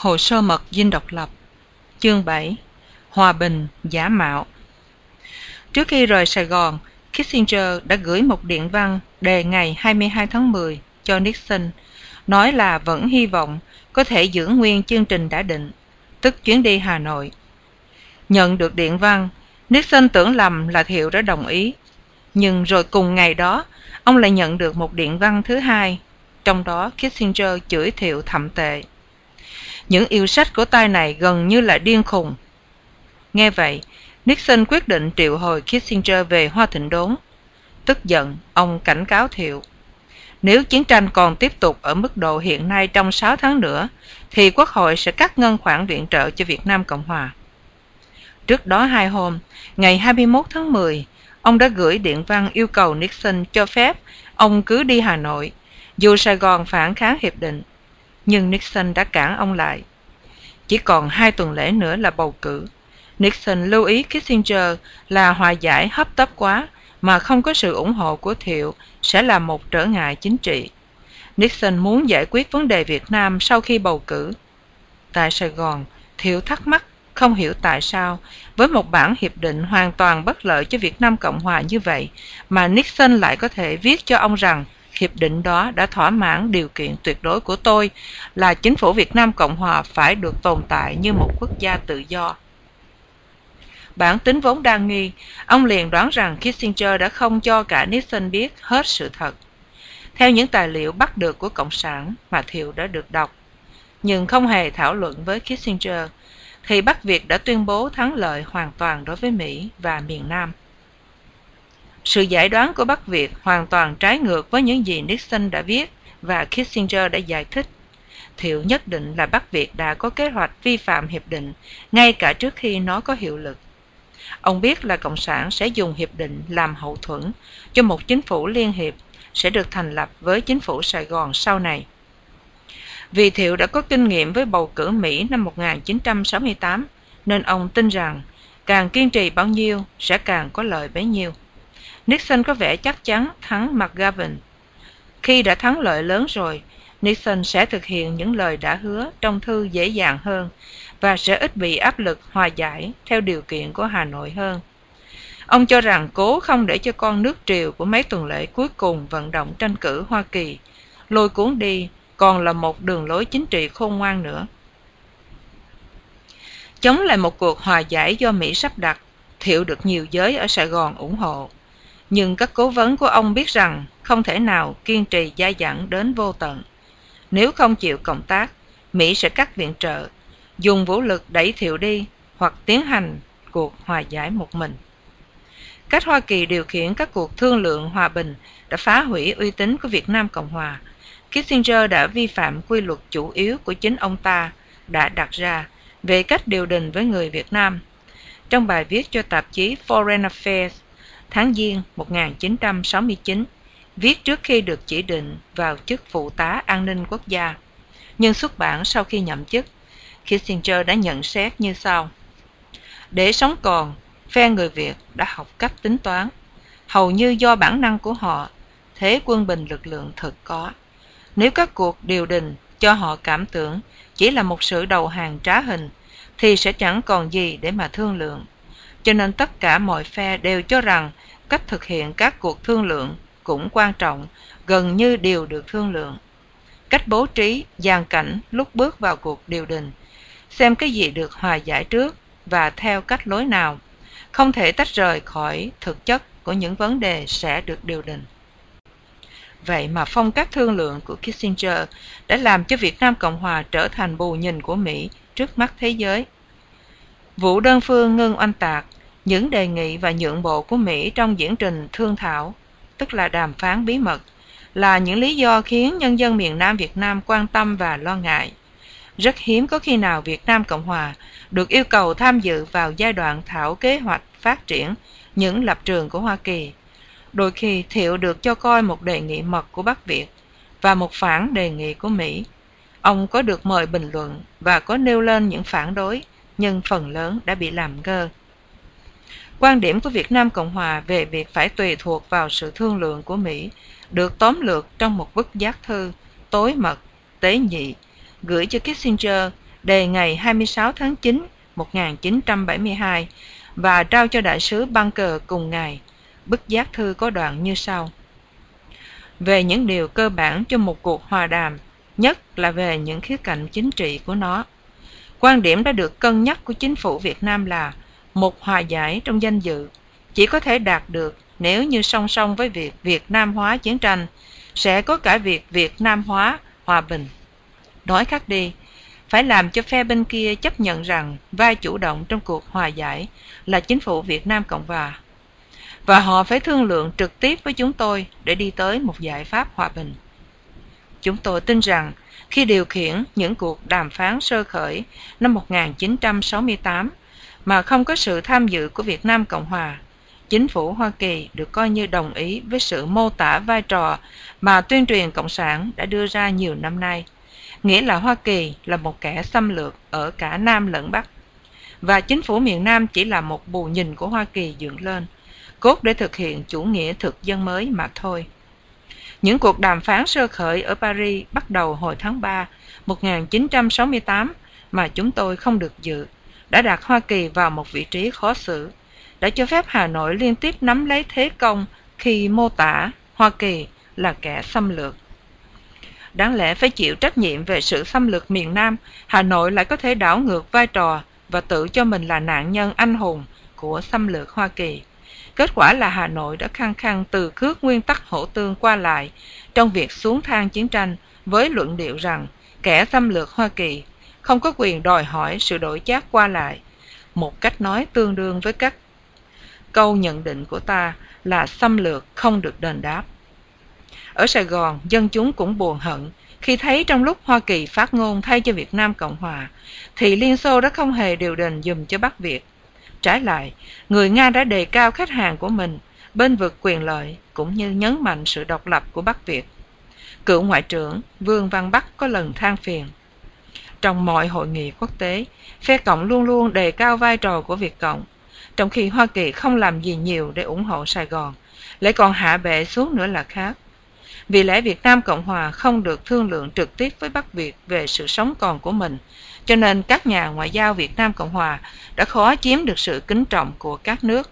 Hồ sơ mật dinh độc lập Chương 7 Hòa bình giả mạo Trước khi rời Sài Gòn, Kissinger đã gửi một điện văn đề ngày 22 tháng 10 cho Nixon, nói là vẫn hy vọng có thể giữ nguyên chương trình đã định, tức chuyến đi Hà Nội. Nhận được điện văn, Nixon tưởng lầm là Thiệu đã đồng ý, nhưng rồi cùng ngày đó, ông lại nhận được một điện văn thứ hai, trong đó Kissinger chửi Thiệu thậm tệ. Những yêu sách của tay này gần như là điên khùng. Nghe vậy, Nixon quyết định triệu hồi Kissinger về Hoa Thịnh Đốn. Tức giận, ông cảnh cáo Thiệu. Nếu chiến tranh còn tiếp tục ở mức độ hiện nay trong 6 tháng nữa, thì Quốc hội sẽ cắt ngân khoản viện trợ cho Việt Nam Cộng Hòa. Trước đó hai hôm, ngày 21 tháng 10, ông đã gửi điện văn yêu cầu Nixon cho phép ông cứ đi Hà Nội, dù Sài Gòn phản kháng hiệp định nhưng Nixon đã cản ông lại. Chỉ còn hai tuần lễ nữa là bầu cử. Nixon lưu ý Kissinger là hòa giải hấp tấp quá mà không có sự ủng hộ của Thiệu sẽ là một trở ngại chính trị. Nixon muốn giải quyết vấn đề Việt Nam sau khi bầu cử. Tại Sài Gòn, Thiệu thắc mắc không hiểu tại sao với một bản hiệp định hoàn toàn bất lợi cho Việt Nam Cộng Hòa như vậy mà Nixon lại có thể viết cho ông rằng hiệp định đó đã thỏa mãn điều kiện tuyệt đối của tôi là chính phủ Việt Nam Cộng Hòa phải được tồn tại như một quốc gia tự do. Bản tính vốn đa nghi, ông liền đoán rằng Kissinger đã không cho cả Nixon biết hết sự thật. Theo những tài liệu bắt được của Cộng sản mà Thiệu đã được đọc, nhưng không hề thảo luận với Kissinger, thì Bắc Việt đã tuyên bố thắng lợi hoàn toàn đối với Mỹ và miền Nam. Sự giải đoán của Bắc Việt hoàn toàn trái ngược với những gì Nixon đã viết và Kissinger đã giải thích. Thiệu nhất định là Bắc Việt đã có kế hoạch vi phạm hiệp định ngay cả trước khi nó có hiệu lực. Ông biết là Cộng sản sẽ dùng hiệp định làm hậu thuẫn cho một chính phủ liên hiệp sẽ được thành lập với chính phủ Sài Gòn sau này. Vì Thiệu đã có kinh nghiệm với bầu cử Mỹ năm 1968, nên ông tin rằng càng kiên trì bao nhiêu sẽ càng có lợi bấy nhiêu. Nixon có vẻ chắc chắn thắng McGovern. Khi đã thắng lợi lớn rồi, Nixon sẽ thực hiện những lời đã hứa trong thư dễ dàng hơn và sẽ ít bị áp lực hòa giải theo điều kiện của Hà Nội hơn. Ông cho rằng cố không để cho con nước triều của mấy tuần lễ cuối cùng vận động tranh cử Hoa Kỳ lôi cuốn đi còn là một đường lối chính trị khôn ngoan nữa. Chống lại một cuộc hòa giải do Mỹ sắp đặt, Thiệu được nhiều giới ở Sài Gòn ủng hộ nhưng các cố vấn của ông biết rằng không thể nào kiên trì gia dẳng đến vô tận. Nếu không chịu cộng tác, Mỹ sẽ cắt viện trợ, dùng vũ lực đẩy thiệu đi hoặc tiến hành cuộc hòa giải một mình. Cách Hoa Kỳ điều khiển các cuộc thương lượng hòa bình đã phá hủy uy tín của Việt Nam Cộng Hòa. Kissinger đã vi phạm quy luật chủ yếu của chính ông ta đã đặt ra về cách điều đình với người Việt Nam. Trong bài viết cho tạp chí Foreign Affairs tháng Giêng 1969, viết trước khi được chỉ định vào chức phụ tá an ninh quốc gia. Nhưng xuất bản sau khi nhậm chức, Kissinger đã nhận xét như sau. Để sống còn, phe người Việt đã học cách tính toán. Hầu như do bản năng của họ, thế quân bình lực lượng thực có. Nếu các cuộc điều đình cho họ cảm tưởng chỉ là một sự đầu hàng trá hình, thì sẽ chẳng còn gì để mà thương lượng cho nên tất cả mọi phe đều cho rằng cách thực hiện các cuộc thương lượng cũng quan trọng, gần như đều được thương lượng. Cách bố trí dàn cảnh lúc bước vào cuộc điều đình, xem cái gì được hòa giải trước và theo cách lối nào, không thể tách rời khỏi thực chất của những vấn đề sẽ được điều đình. Vậy mà phong cách thương lượng của kissinger đã làm cho việt nam cộng hòa trở thành bù nhìn của mỹ trước mắt thế giới vụ đơn phương ngưng oanh tạc, những đề nghị và nhượng bộ của mỹ trong diễn trình thương thảo, tức là đàm phán bí mật, là những lý do khiến nhân dân miền nam việt nam quan tâm và lo ngại. Rất hiếm có khi nào việt nam cộng hòa được yêu cầu tham dự vào giai đoạn thảo kế hoạch phát triển những lập trường của hoa kỳ. Đôi khi thiệu được cho coi một đề nghị mật của bắc việt và một phản đề nghị của mỹ. Ông có được mời bình luận và có nêu lên những phản đối nhưng phần lớn đã bị làm ngơ quan điểm của việt nam cộng hòa về việc phải tùy thuộc vào sự thương lượng của mỹ được tóm lược trong một bức giác thư tối mật tế nhị gửi cho kissinger đề ngày 26 tháng 9 1972 và trao cho đại sứ Bunker cùng ngày. Bức giác thư có đoạn như sau. Về những điều cơ bản cho một cuộc hòa đàm, nhất là về những khía cạnh chính trị của nó. Quan điểm đã được cân nhắc của chính phủ Việt Nam là một hòa giải trong danh dự chỉ có thể đạt được nếu như song song với việc Việt Nam hóa chiến tranh sẽ có cả việc Việt Nam hóa hòa bình. Nói khác đi, phải làm cho phe bên kia chấp nhận rằng vai chủ động trong cuộc hòa giải là chính phủ Việt Nam Cộng Hòa. Và họ phải thương lượng trực tiếp với chúng tôi để đi tới một giải pháp hòa bình. Chúng tôi tin rằng khi điều khiển những cuộc đàm phán sơ khởi năm 1968 mà không có sự tham dự của Việt Nam Cộng Hòa, chính phủ Hoa Kỳ được coi như đồng ý với sự mô tả vai trò mà tuyên truyền Cộng sản đã đưa ra nhiều năm nay, nghĩa là Hoa Kỳ là một kẻ xâm lược ở cả Nam lẫn Bắc, và chính phủ miền Nam chỉ là một bù nhìn của Hoa Kỳ dựng lên, cốt để thực hiện chủ nghĩa thực dân mới mà thôi. Những cuộc đàm phán sơ khởi ở Paris bắt đầu hồi tháng 3 1968 mà chúng tôi không được dự, đã đặt Hoa Kỳ vào một vị trí khó xử, đã cho phép Hà Nội liên tiếp nắm lấy thế công khi mô tả Hoa Kỳ là kẻ xâm lược. Đáng lẽ phải chịu trách nhiệm về sự xâm lược miền Nam, Hà Nội lại có thể đảo ngược vai trò và tự cho mình là nạn nhân anh hùng của xâm lược Hoa Kỳ. Kết quả là Hà Nội đã khăng khăng từ khước nguyên tắc hỗ tương qua lại trong việc xuống thang chiến tranh với luận điệu rằng kẻ xâm lược Hoa Kỳ không có quyền đòi hỏi sự đổi chác qua lại. Một cách nói tương đương với các câu nhận định của ta là xâm lược không được đền đáp. Ở Sài Gòn, dân chúng cũng buồn hận khi thấy trong lúc Hoa Kỳ phát ngôn thay cho Việt Nam Cộng Hòa, thì Liên Xô đã không hề điều đình dùm cho Bắc Việt. Trái lại, người Nga đã đề cao khách hàng của mình, bên vực quyền lợi cũng như nhấn mạnh sự độc lập của Bắc Việt. Cựu Ngoại trưởng Vương Văn Bắc có lần than phiền. Trong mọi hội nghị quốc tế, phe Cộng luôn luôn đề cao vai trò của Việt Cộng, trong khi Hoa Kỳ không làm gì nhiều để ủng hộ Sài Gòn, lại còn hạ bệ xuống nữa là khác. Vì lẽ Việt Nam Cộng Hòa không được thương lượng trực tiếp với Bắc Việt về sự sống còn của mình, cho nên các nhà ngoại giao Việt Nam Cộng Hòa đã khó chiếm được sự kính trọng của các nước.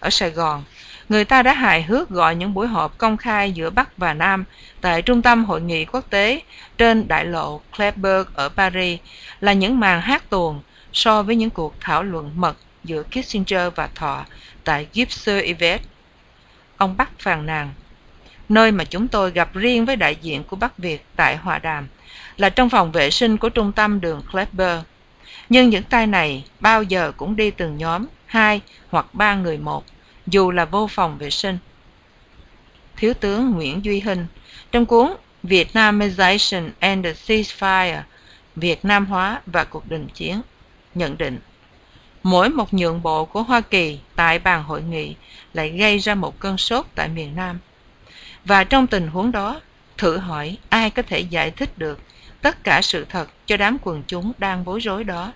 Ở Sài Gòn, người ta đã hài hước gọi những buổi họp công khai giữa Bắc và Nam tại Trung tâm Hội nghị Quốc tế trên đại lộ Kléberg ở Paris là những màn hát tuồng so với những cuộc thảo luận mật giữa Kissinger và Thọ tại Gipser Yvette. Ông Bắc phàn nàn, nơi mà chúng tôi gặp riêng với đại diện của Bắc Việt tại Hòa Đàm là trong phòng vệ sinh của trung tâm đường Kleber. Nhưng những tay này bao giờ cũng đi từng nhóm, hai hoặc ba người một, dù là vô phòng vệ sinh. Thiếu tướng Nguyễn Duy Hinh, trong cuốn Vietnamization and the Ceasefire, Việt Nam hóa và cuộc đình chiến, nhận định mỗi một nhượng bộ của Hoa Kỳ tại bàn hội nghị lại gây ra một cơn sốt tại miền Nam. Và trong tình huống đó, thử hỏi ai có thể giải thích được tất cả sự thật cho đám quần chúng đang bối rối đó.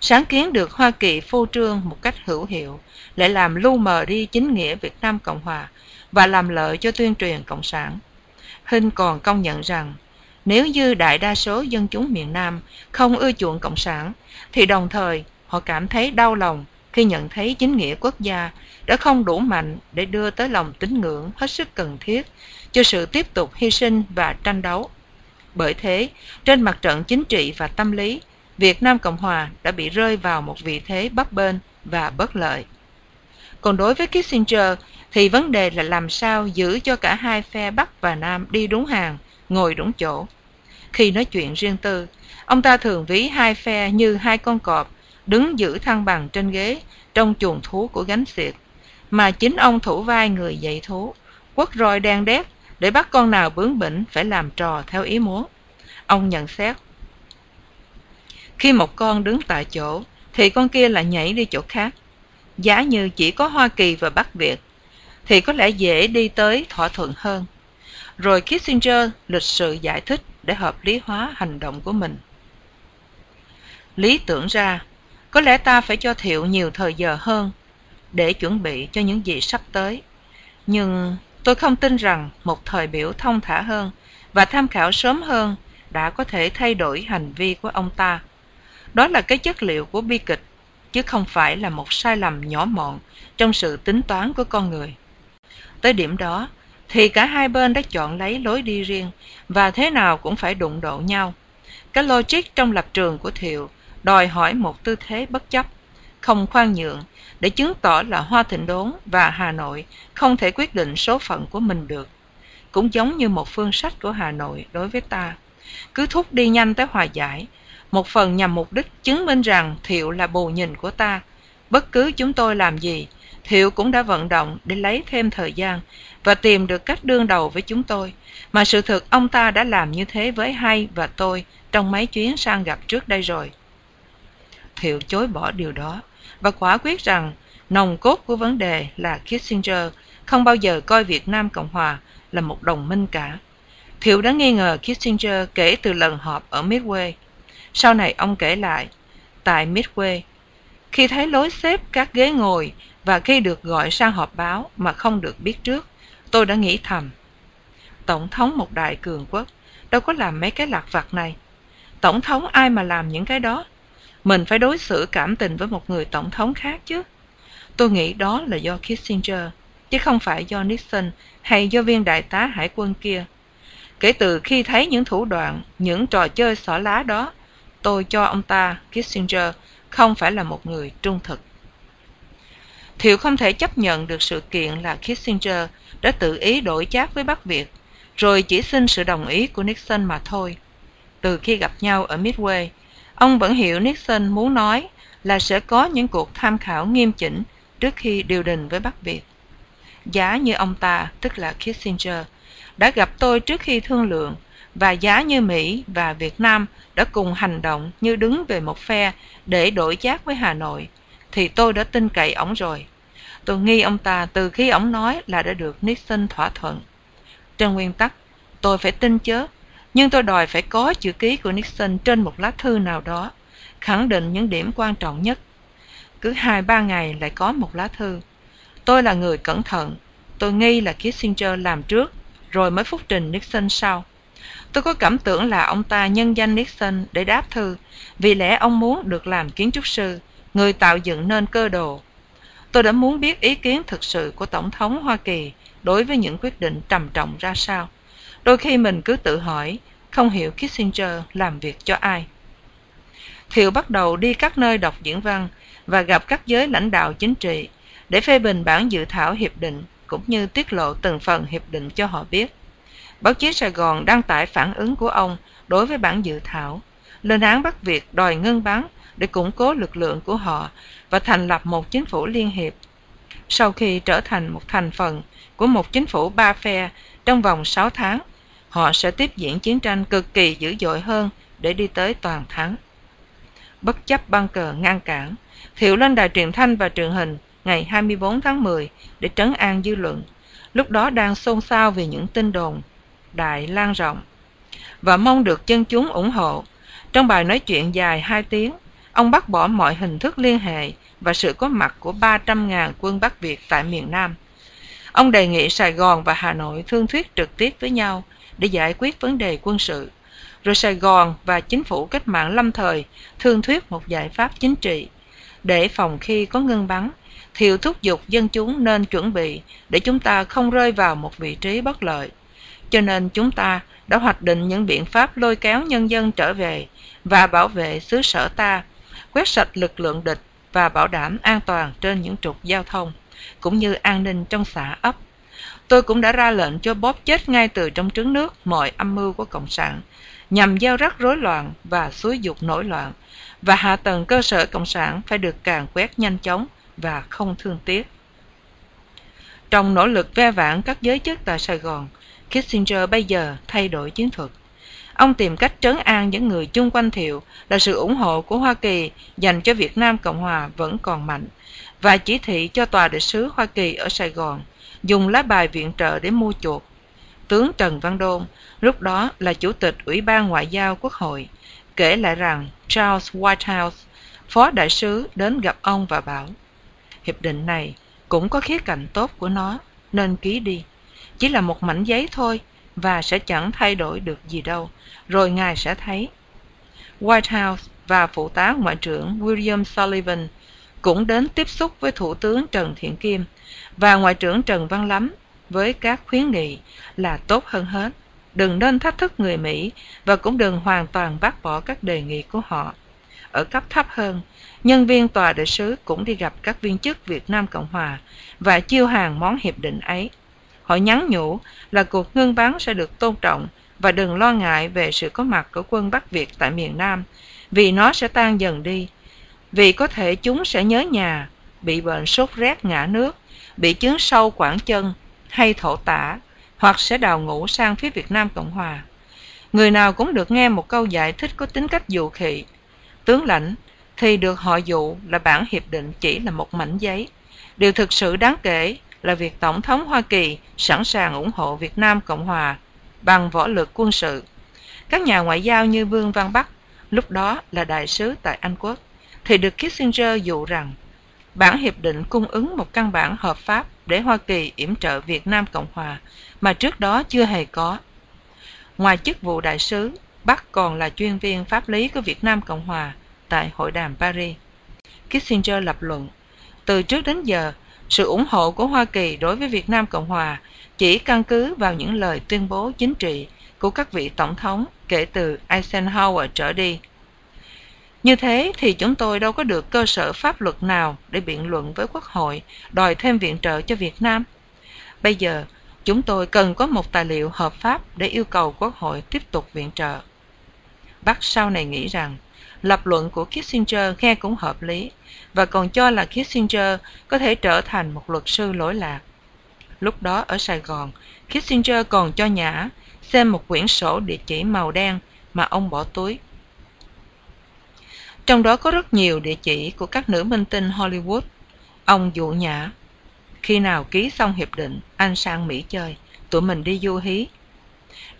Sáng kiến được Hoa Kỳ phô trương một cách hữu hiệu lại làm lu mờ đi chính nghĩa Việt Nam Cộng Hòa và làm lợi cho tuyên truyền Cộng sản. Hinh còn công nhận rằng nếu như đại đa số dân chúng miền Nam không ưa chuộng Cộng sản thì đồng thời họ cảm thấy đau lòng khi nhận thấy chính nghĩa quốc gia đã không đủ mạnh để đưa tới lòng tín ngưỡng hết sức cần thiết cho sự tiếp tục hy sinh và tranh đấu. Bởi thế, trên mặt trận chính trị và tâm lý, Việt Nam Cộng Hòa đã bị rơi vào một vị thế bấp bênh và bất lợi. Còn đối với Kissinger thì vấn đề là làm sao giữ cho cả hai phe Bắc và Nam đi đúng hàng, ngồi đúng chỗ. Khi nói chuyện riêng tư, ông ta thường ví hai phe như hai con cọp đứng giữ thăng bằng trên ghế trong chuồng thú của gánh xiệt, mà chính ông thủ vai người dạy thú, quất roi đen đét để bắt con nào bướng bỉnh phải làm trò theo ý muốn. Ông nhận xét, khi một con đứng tại chỗ, thì con kia lại nhảy đi chỗ khác. Giá như chỉ có Hoa Kỳ và Bắc Việt, thì có lẽ dễ đi tới thỏa thuận hơn. Rồi Kissinger lịch sự giải thích để hợp lý hóa hành động của mình. Lý tưởng ra, có lẽ ta phải cho Thiệu nhiều thời giờ hơn để chuẩn bị cho những gì sắp tới. Nhưng tôi không tin rằng một thời biểu thông thả hơn và tham khảo sớm hơn đã có thể thay đổi hành vi của ông ta Đó là cái chất liệu của bi kịch, chứ không phải là một sai lầm nhỏ mọn trong sự tính toán của con người. Tới điểm đó, thì cả hai bên đã chọn lấy lối đi riêng và thế nào cũng phải đụng độ nhau. Cái logic trong lập trường của Thiệu đòi hỏi một tư thế bất chấp, không khoan nhượng để chứng tỏ là Hoa Thịnh Đốn và Hà Nội không thể quyết định số phận của mình được. Cũng giống như một phương sách của Hà Nội đối với ta. Cứ thúc đi nhanh tới hòa giải, một phần nhằm mục đích chứng minh rằng Thiệu là bù nhìn của ta. Bất cứ chúng tôi làm gì, Thiệu cũng đã vận động để lấy thêm thời gian và tìm được cách đương đầu với chúng tôi, mà sự thực ông ta đã làm như thế với Hay và tôi trong mấy chuyến sang gặp trước đây rồi. Thiệu chối bỏ điều đó và quả quyết rằng nòng cốt của vấn đề là Kissinger không bao giờ coi Việt Nam Cộng Hòa là một đồng minh cả. Thiệu đã nghi ngờ Kissinger kể từ lần họp ở Midway. Sau này ông kể lại, tại Midway, khi thấy lối xếp các ghế ngồi và khi được gọi sang họp báo mà không được biết trước, tôi đã nghĩ thầm. Tổng thống một đại cường quốc đâu có làm mấy cái lạc vặt này. Tổng thống ai mà làm những cái đó? Mình phải đối xử cảm tình với một người tổng thống khác chứ. Tôi nghĩ đó là do Kissinger, chứ không phải do Nixon hay do viên đại tá hải quân kia. Kể từ khi thấy những thủ đoạn, những trò chơi xỏ lá đó, tôi cho ông ta, Kissinger, không phải là một người trung thực. Thiệu không thể chấp nhận được sự kiện là Kissinger đã tự ý đổi chác với Bắc Việt, rồi chỉ xin sự đồng ý của Nixon mà thôi. Từ khi gặp nhau ở Midway, ông vẫn hiểu Nixon muốn nói là sẽ có những cuộc tham khảo nghiêm chỉnh trước khi điều đình với Bắc Việt. Giá như ông ta, tức là Kissinger, đã gặp tôi trước khi thương lượng, và giá như Mỹ và Việt Nam đã cùng hành động như đứng về một phe để đổi chác với Hà Nội, thì tôi đã tin cậy ổng rồi. Tôi nghi ông ta từ khi ổng nói là đã được Nixon thỏa thuận. Trên nguyên tắc, tôi phải tin chớ, nhưng tôi đòi phải có chữ ký của Nixon trên một lá thư nào đó, khẳng định những điểm quan trọng nhất. Cứ hai ba ngày lại có một lá thư. Tôi là người cẩn thận, tôi nghi là Kissinger làm trước, rồi mới phúc trình Nixon sau. Tôi có cảm tưởng là ông ta nhân danh Nixon để đáp thư, vì lẽ ông muốn được làm kiến trúc sư, người tạo dựng nên cơ đồ. Tôi đã muốn biết ý kiến thực sự của Tổng thống Hoa Kỳ đối với những quyết định trầm trọng ra sao. Đôi khi mình cứ tự hỏi, không hiểu Kissinger làm việc cho ai. Thiệu bắt đầu đi các nơi đọc diễn văn và gặp các giới lãnh đạo chính trị để phê bình bản dự thảo hiệp định cũng như tiết lộ từng phần hiệp định cho họ biết. Báo chí Sài Gòn đăng tải phản ứng của ông đối với bản dự thảo, lên án bắt việc đòi ngưng bắn để củng cố lực lượng của họ và thành lập một chính phủ liên hiệp. Sau khi trở thành một thành phần của một chính phủ ba phe trong vòng 6 tháng, họ sẽ tiếp diễn chiến tranh cực kỳ dữ dội hơn để đi tới toàn thắng. Bất chấp băng cờ ngăn cản, Thiệu lên đài truyền thanh và truyền hình ngày 24 tháng 10 để trấn an dư luận, lúc đó đang xôn xao về những tin đồn đại lan rộng và mong được dân chúng ủng hộ. Trong bài nói chuyện dài 2 tiếng, ông bác bỏ mọi hình thức liên hệ và sự có mặt của 300.000 quân Bắc Việt tại miền Nam. Ông đề nghị Sài Gòn và Hà Nội thương thuyết trực tiếp với nhau để giải quyết vấn đề quân sự, rồi Sài Gòn và chính phủ cách mạng lâm thời thương thuyết một giải pháp chính trị để phòng khi có ngưng bắn. Thiệu thúc giục dân chúng nên chuẩn bị để chúng ta không rơi vào một vị trí bất lợi. Cho nên chúng ta đã hoạch định những biện pháp lôi kéo nhân dân trở về và bảo vệ xứ sở ta quét sạch lực lượng địch và bảo đảm an toàn trên những trục giao thông cũng như an ninh trong xã ấp tôi cũng đã ra lệnh cho bóp chết ngay từ trong trứng nước mọi âm mưu của cộng sản, nhằm gieo rắc rối loạn và xúi dục nổi loạn. Và hạ tầng cơ sở cộng sản phải được càng quét nhanh chóng và không thương tiếc. Trong nỗ lực ve vãn các giới chức tại sài gòn, kissinger bây giờ thay đổi chiến thuật. Ông tìm cách trấn an những người chung quanh thiệu là sự ủng hộ của hoa kỳ dành cho việt nam cộng hòa vẫn còn mạnh và chỉ thị cho tòa đại sứ hoa kỳ ở sài gòn dùng lá bài viện trợ để mua chuộc tướng trần văn đôn, lúc đó là chủ tịch ủy ban ngoại giao quốc hội, kể lại rằng charles whitehouse, phó đại sứ đến gặp ông và bảo, hiệp định này cũng có khía cạnh tốt của nó, nên ký đi. Chỉ là một mảnh giấy thôi và sẽ chẳng thay đổi được gì đâu, rồi ngài sẽ thấy. White house và phụ tá Ngoại trưởng William Sullivan cũng đến tiếp xúc với Thủ tướng Trần Thiện Kim và Ngoại trưởng Trần Văn Lắm với các khuyến nghị là tốt hơn hết. Đừng nên thách thức người Mỹ và cũng đừng hoàn toàn bác bỏ các đề nghị của họ. Ở cấp thấp hơn, nhân viên tòa đại sứ cũng đi gặp các viên chức Việt Nam Cộng Hòa và chiêu hàng món hiệp định ấy. Họ nhắn nhủ là cuộc ngưng bắn sẽ được tôn trọng và đừng lo ngại về sự có mặt của quân Bắc Việt tại miền Nam, vì nó sẽ tan dần đi. Vì có thể chúng sẽ nhớ nhà, bị bệnh sốt rét ngã nước, bị chứng sâu quảng chân hay thổ tả, hoặc sẽ đào ngũ sang phía Việt Nam Cộng Hòa. Người nào cũng được nghe một câu giải thích có tính cách dụ khị. Tướng lãnh thì được họ dụ là bản hiệp định chỉ là một mảnh giấy. Điều thực sự đáng kể là việc Tổng thống Hoa Kỳ sẵn sàng ủng hộ Việt Nam Cộng Hòa bằng võ lực quân sự. Các nhà ngoại giao như Vương Văn Bắc, lúc đó là đại sứ tại Anh Quốc, thì được Kissinger dụ rằng bản hiệp định cung ứng một căn bản hợp pháp để Hoa Kỳ yểm trợ Việt Nam Cộng Hòa mà trước đó chưa hề có. Ngoài chức vụ đại sứ, Bắc còn là chuyên viên pháp lý của Việt Nam Cộng Hòa tại Hội đàm Paris. Kissinger lập luận, từ trước đến giờ, sự ủng hộ của Hoa Kỳ đối với Việt Nam Cộng Hòa chỉ căn cứ vào những lời tuyên bố chính trị của các vị tổng thống kể từ Eisenhower trở đi. Như thế thì chúng tôi đâu có được cơ sở pháp luật nào để biện luận với Quốc hội đòi thêm viện trợ cho Việt Nam. Bây giờ, chúng tôi cần có một tài liệu hợp pháp để yêu cầu Quốc hội tiếp tục viện trợ. Bác sau này nghĩ rằng, lập luận của Kissinger nghe cũng hợp lý và còn cho là Kissinger có thể trở thành một luật sư lỗi lạc. Lúc đó ở Sài Gòn, Kissinger còn cho Nhã xem một quyển sổ địa chỉ màu đen mà ông bỏ túi. Trong đó có rất nhiều địa chỉ của các nữ minh tinh Hollywood. Ông dụ Nhã. Khi nào ký xong hiệp định, anh sang Mỹ chơi, tụi mình đi du hí.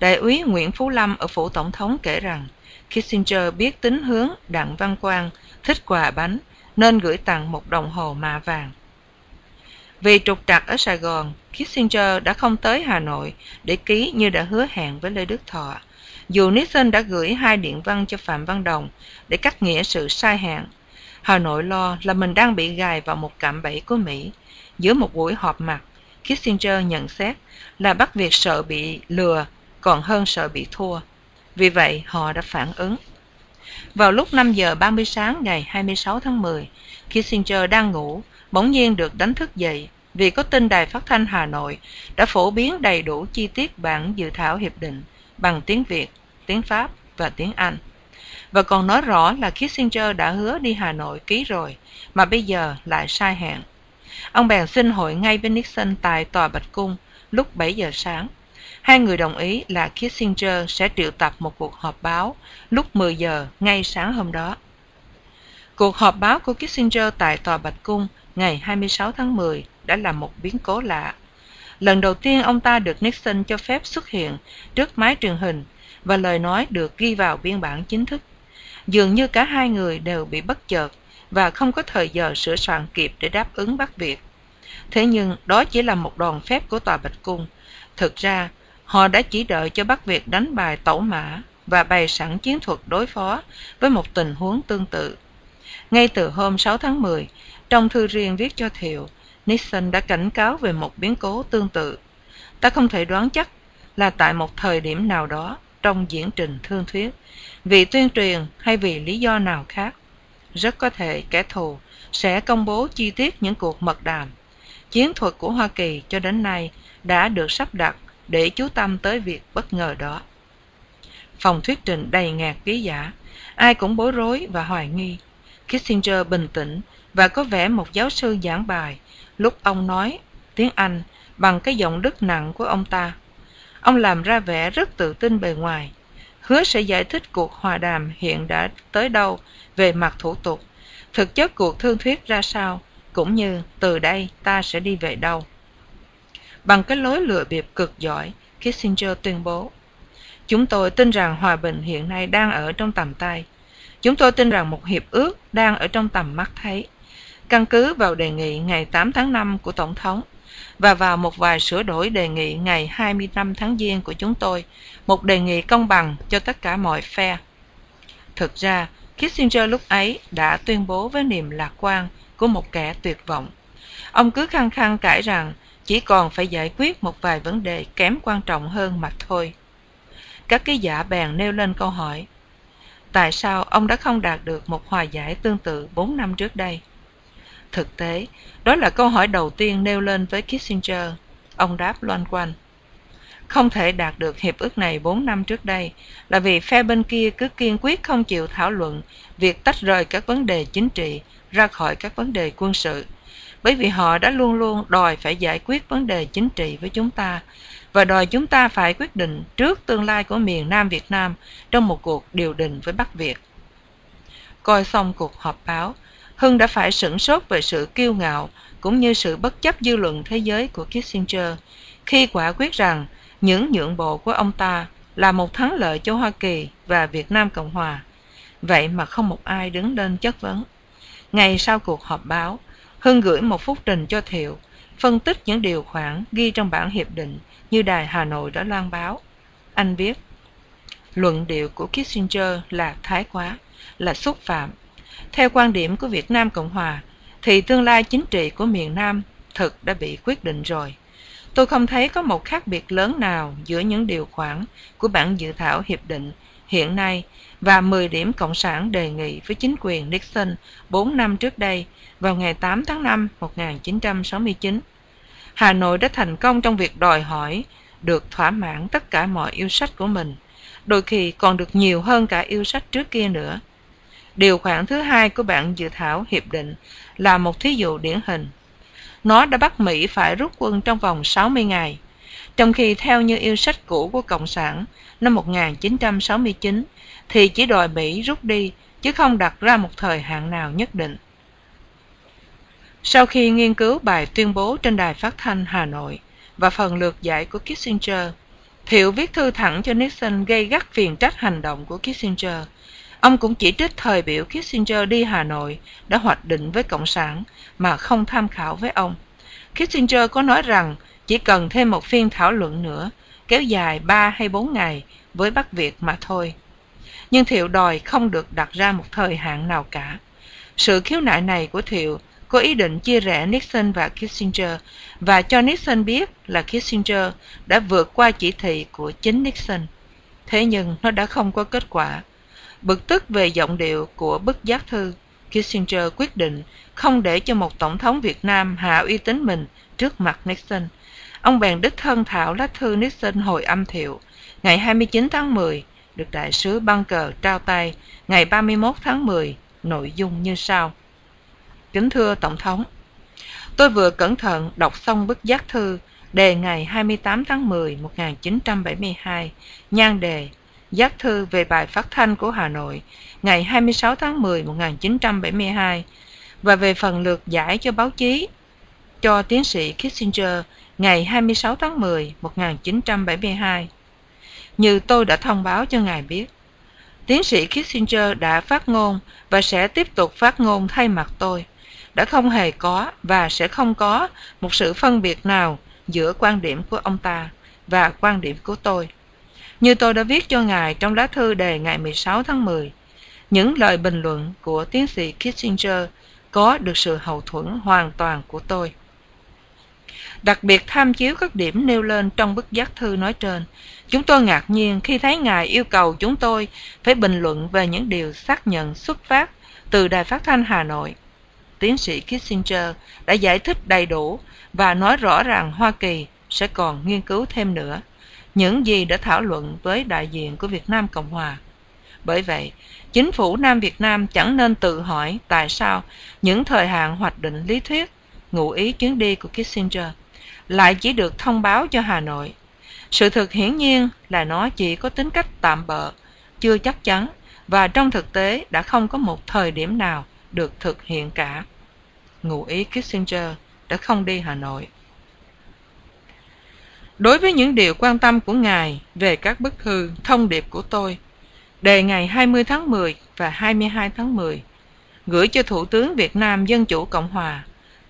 Đại úy Nguyễn Phú Lâm ở phủ tổng thống kể rằng Kissinger biết tính hướng Đặng Văn Quang thích quà bánh nên gửi tặng một đồng hồ mạ vàng. Vì trục trặc ở Sài Gòn, Kissinger đã không tới Hà Nội để ký như đã hứa hẹn với Lê Đức Thọ. Dù Nixon đã gửi hai điện văn cho Phạm Văn Đồng để cắt nghĩa sự sai hạn. Hà Nội lo là mình đang bị gài vào một cạm bẫy của Mỹ. Giữa một buổi họp mặt, Kissinger nhận xét là Bắc Việt sợ bị lừa còn hơn sợ bị thua. Vì vậy, họ đã phản ứng. Vào lúc 5 giờ 30 sáng ngày 26 tháng 10, Kissinger đang ngủ, bỗng nhiên được đánh thức dậy vì có tin đài phát thanh Hà Nội đã phổ biến đầy đủ chi tiết bản dự thảo hiệp định bằng tiếng Việt, tiếng Pháp và tiếng Anh. Và còn nói rõ là Kissinger đã hứa đi Hà Nội ký rồi, mà bây giờ lại sai hẹn. Ông bèn xin hội ngay với Nixon tại Tòa Bạch Cung lúc 7 giờ sáng. Hai người đồng ý là Kissinger sẽ triệu tập một cuộc họp báo lúc 10 giờ ngay sáng hôm đó. Cuộc họp báo của Kissinger tại Tòa Bạch Cung ngày 26 tháng 10 đã là một biến cố lạ. Lần đầu tiên ông ta được Nixon cho phép xuất hiện trước máy truyền hình và lời nói được ghi vào biên bản chính thức. Dường như cả hai người đều bị bất chợt và không có thời giờ sửa soạn kịp để đáp ứng Bắc Việt. Thế nhưng đó chỉ là một đòn phép của Tòa Bạch Cung. Thực ra, họ đã chỉ đợi cho Bắc Việt đánh bài tẩu mã và bày sẵn chiến thuật đối phó với một tình huống tương tự. Ngay từ hôm 6 tháng 10, trong thư riêng viết cho Thiệu, Nixon đã cảnh cáo về một biến cố tương tự. Ta không thể đoán chắc là tại một thời điểm nào đó trong diễn trình thương thuyết, vì tuyên truyền hay vì lý do nào khác. Rất có thể kẻ thù sẽ công bố chi tiết những cuộc mật đàm. Chiến thuật của Hoa Kỳ cho đến nay đã được sắp đặt để chú tâm tới việc bất ngờ đó. Phòng thuyết trình đầy ngạt ký giả, ai cũng bối rối và hoài nghi. Kissinger bình tĩnh và có vẻ một giáo sư giảng bài lúc ông nói tiếng Anh bằng cái giọng đức nặng của ông ta. Ông làm ra vẻ rất tự tin bề ngoài, hứa sẽ giải thích cuộc hòa đàm hiện đã tới đâu về mặt thủ tục, thực chất cuộc thương thuyết ra sao, cũng như từ đây ta sẽ đi về đâu. Bằng cái lối lừa bịp cực giỏi, Kissinger tuyên bố, Chúng tôi tin rằng hòa bình hiện nay đang ở trong tầm tay. Chúng tôi tin rằng một hiệp ước đang ở trong tầm mắt thấy. Căn cứ vào đề nghị ngày 8 tháng 5 của Tổng thống và vào một vài sửa đổi đề nghị ngày 25 tháng Giêng của chúng tôi, một đề nghị công bằng cho tất cả mọi phe. Thực ra, Kissinger lúc ấy đã tuyên bố với niềm lạc quan của một kẻ tuyệt vọng. Ông cứ khăng khăng cãi rằng chỉ còn phải giải quyết một vài vấn đề kém quan trọng hơn mà thôi. Các ký giả bèn nêu lên câu hỏi, tại sao ông đã không đạt được một hòa giải tương tự 4 năm trước đây? Thực tế, đó là câu hỏi đầu tiên nêu lên với Kissinger. Ông đáp loan quanh. Không thể đạt được hiệp ước này 4 năm trước đây là vì phe bên kia cứ kiên quyết không chịu thảo luận việc tách rời các vấn đề chính trị ra khỏi các vấn đề quân sự bởi vì họ đã luôn luôn đòi phải giải quyết vấn đề chính trị với chúng ta và đòi chúng ta phải quyết định trước tương lai của miền Nam Việt Nam trong một cuộc điều đình với Bắc Việt. Coi xong cuộc họp báo, Hưng đã phải sửng sốt về sự kiêu ngạo cũng như sự bất chấp dư luận thế giới của Kissinger khi quả quyết rằng những nhượng bộ của ông ta là một thắng lợi cho Hoa Kỳ và Việt Nam Cộng Hòa. Vậy mà không một ai đứng lên chất vấn. Ngày sau cuộc họp báo, Hưng gửi một phúc trình cho Thiệu, phân tích những điều khoản ghi trong bản hiệp định như Đài Hà Nội đã loan báo. Anh viết, luận điệu của Kissinger là thái quá, là xúc phạm. Theo quan điểm của Việt Nam Cộng Hòa, thì tương lai chính trị của miền Nam thực đã bị quyết định rồi. Tôi không thấy có một khác biệt lớn nào giữa những điều khoản của bản dự thảo hiệp định hiện nay và 10 điểm Cộng sản đề nghị với chính quyền Nixon 4 năm trước đây vào ngày 8 tháng 5 1969. Hà Nội đã thành công trong việc đòi hỏi được thỏa mãn tất cả mọi yêu sách của mình, đôi khi còn được nhiều hơn cả yêu sách trước kia nữa. Điều khoản thứ hai của bản dự thảo hiệp định là một thí dụ điển hình. Nó đã bắt Mỹ phải rút quân trong vòng 60 ngày, trong khi theo như yêu sách cũ của Cộng sản năm 1969 thì chỉ đòi Mỹ rút đi chứ không đặt ra một thời hạn nào nhất định. Sau khi nghiên cứu bài tuyên bố trên đài phát thanh Hà Nội và phần lược giải của Kissinger, Thiệu viết thư thẳng cho Nixon gây gắt phiền trách hành động của Kissinger. Ông cũng chỉ trích thời biểu Kissinger đi Hà Nội đã hoạch định với Cộng sản mà không tham khảo với ông. Kissinger có nói rằng chỉ cần thêm một phiên thảo luận nữa, kéo dài 3 hay 4 ngày với Bắc Việt mà thôi. Nhưng Thiệu đòi không được đặt ra một thời hạn nào cả. Sự khiếu nại này của Thiệu có ý định chia rẽ Nixon và Kissinger và cho Nixon biết là Kissinger đã vượt qua chỉ thị của chính Nixon. Thế nhưng nó đã không có kết quả. Bực tức về giọng điệu của bức giác thư, Kissinger quyết định không để cho một tổng thống Việt Nam hạ uy tín mình trước mặt Nixon. Ông bèn đích thân thảo lá thư Nixon hồi âm thiệu ngày 29 tháng 10 được đại sứ Bunker trao tay ngày 31 tháng 10, nội dung như sau. Kính thưa Tổng thống, tôi vừa cẩn thận đọc xong bức giác thư đề ngày 28 tháng 10 1972, nhan đề Giác thư về bài phát thanh của Hà Nội ngày 26 tháng 10 1972 và về phần lượt giải cho báo chí cho tiến sĩ Kissinger ngày 26 tháng 10 1972. Như tôi đã thông báo cho ngài biết, tiến sĩ Kissinger đã phát ngôn và sẽ tiếp tục phát ngôn thay mặt tôi đã không hề có và sẽ không có một sự phân biệt nào giữa quan điểm của ông ta và quan điểm của tôi. Như tôi đã viết cho ngài trong lá thư đề ngày 16 tháng 10, những lời bình luận của tiến sĩ Kissinger có được sự hậu thuẫn hoàn toàn của tôi. Đặc biệt tham chiếu các điểm nêu lên trong bức giác thư nói trên, chúng tôi ngạc nhiên khi thấy Ngài yêu cầu chúng tôi phải bình luận về những điều xác nhận xuất phát từ Đài Phát thanh Hà Nội tiến sĩ Kissinger đã giải thích đầy đủ và nói rõ rằng Hoa Kỳ sẽ còn nghiên cứu thêm nữa những gì đã thảo luận với đại diện của Việt Nam Cộng Hòa. Bởi vậy, chính phủ Nam Việt Nam chẳng nên tự hỏi tại sao những thời hạn hoạch định lý thuyết, ngụ ý chuyến đi của Kissinger lại chỉ được thông báo cho Hà Nội. Sự thực hiển nhiên là nó chỉ có tính cách tạm bợ, chưa chắc chắn và trong thực tế đã không có một thời điểm nào được thực hiện cả ngụ ý Kissinger đã không đi Hà Nội. Đối với những điều quan tâm của Ngài về các bức thư thông điệp của tôi, đề ngày 20 tháng 10 và 22 tháng 10, gửi cho Thủ tướng Việt Nam Dân Chủ Cộng Hòa,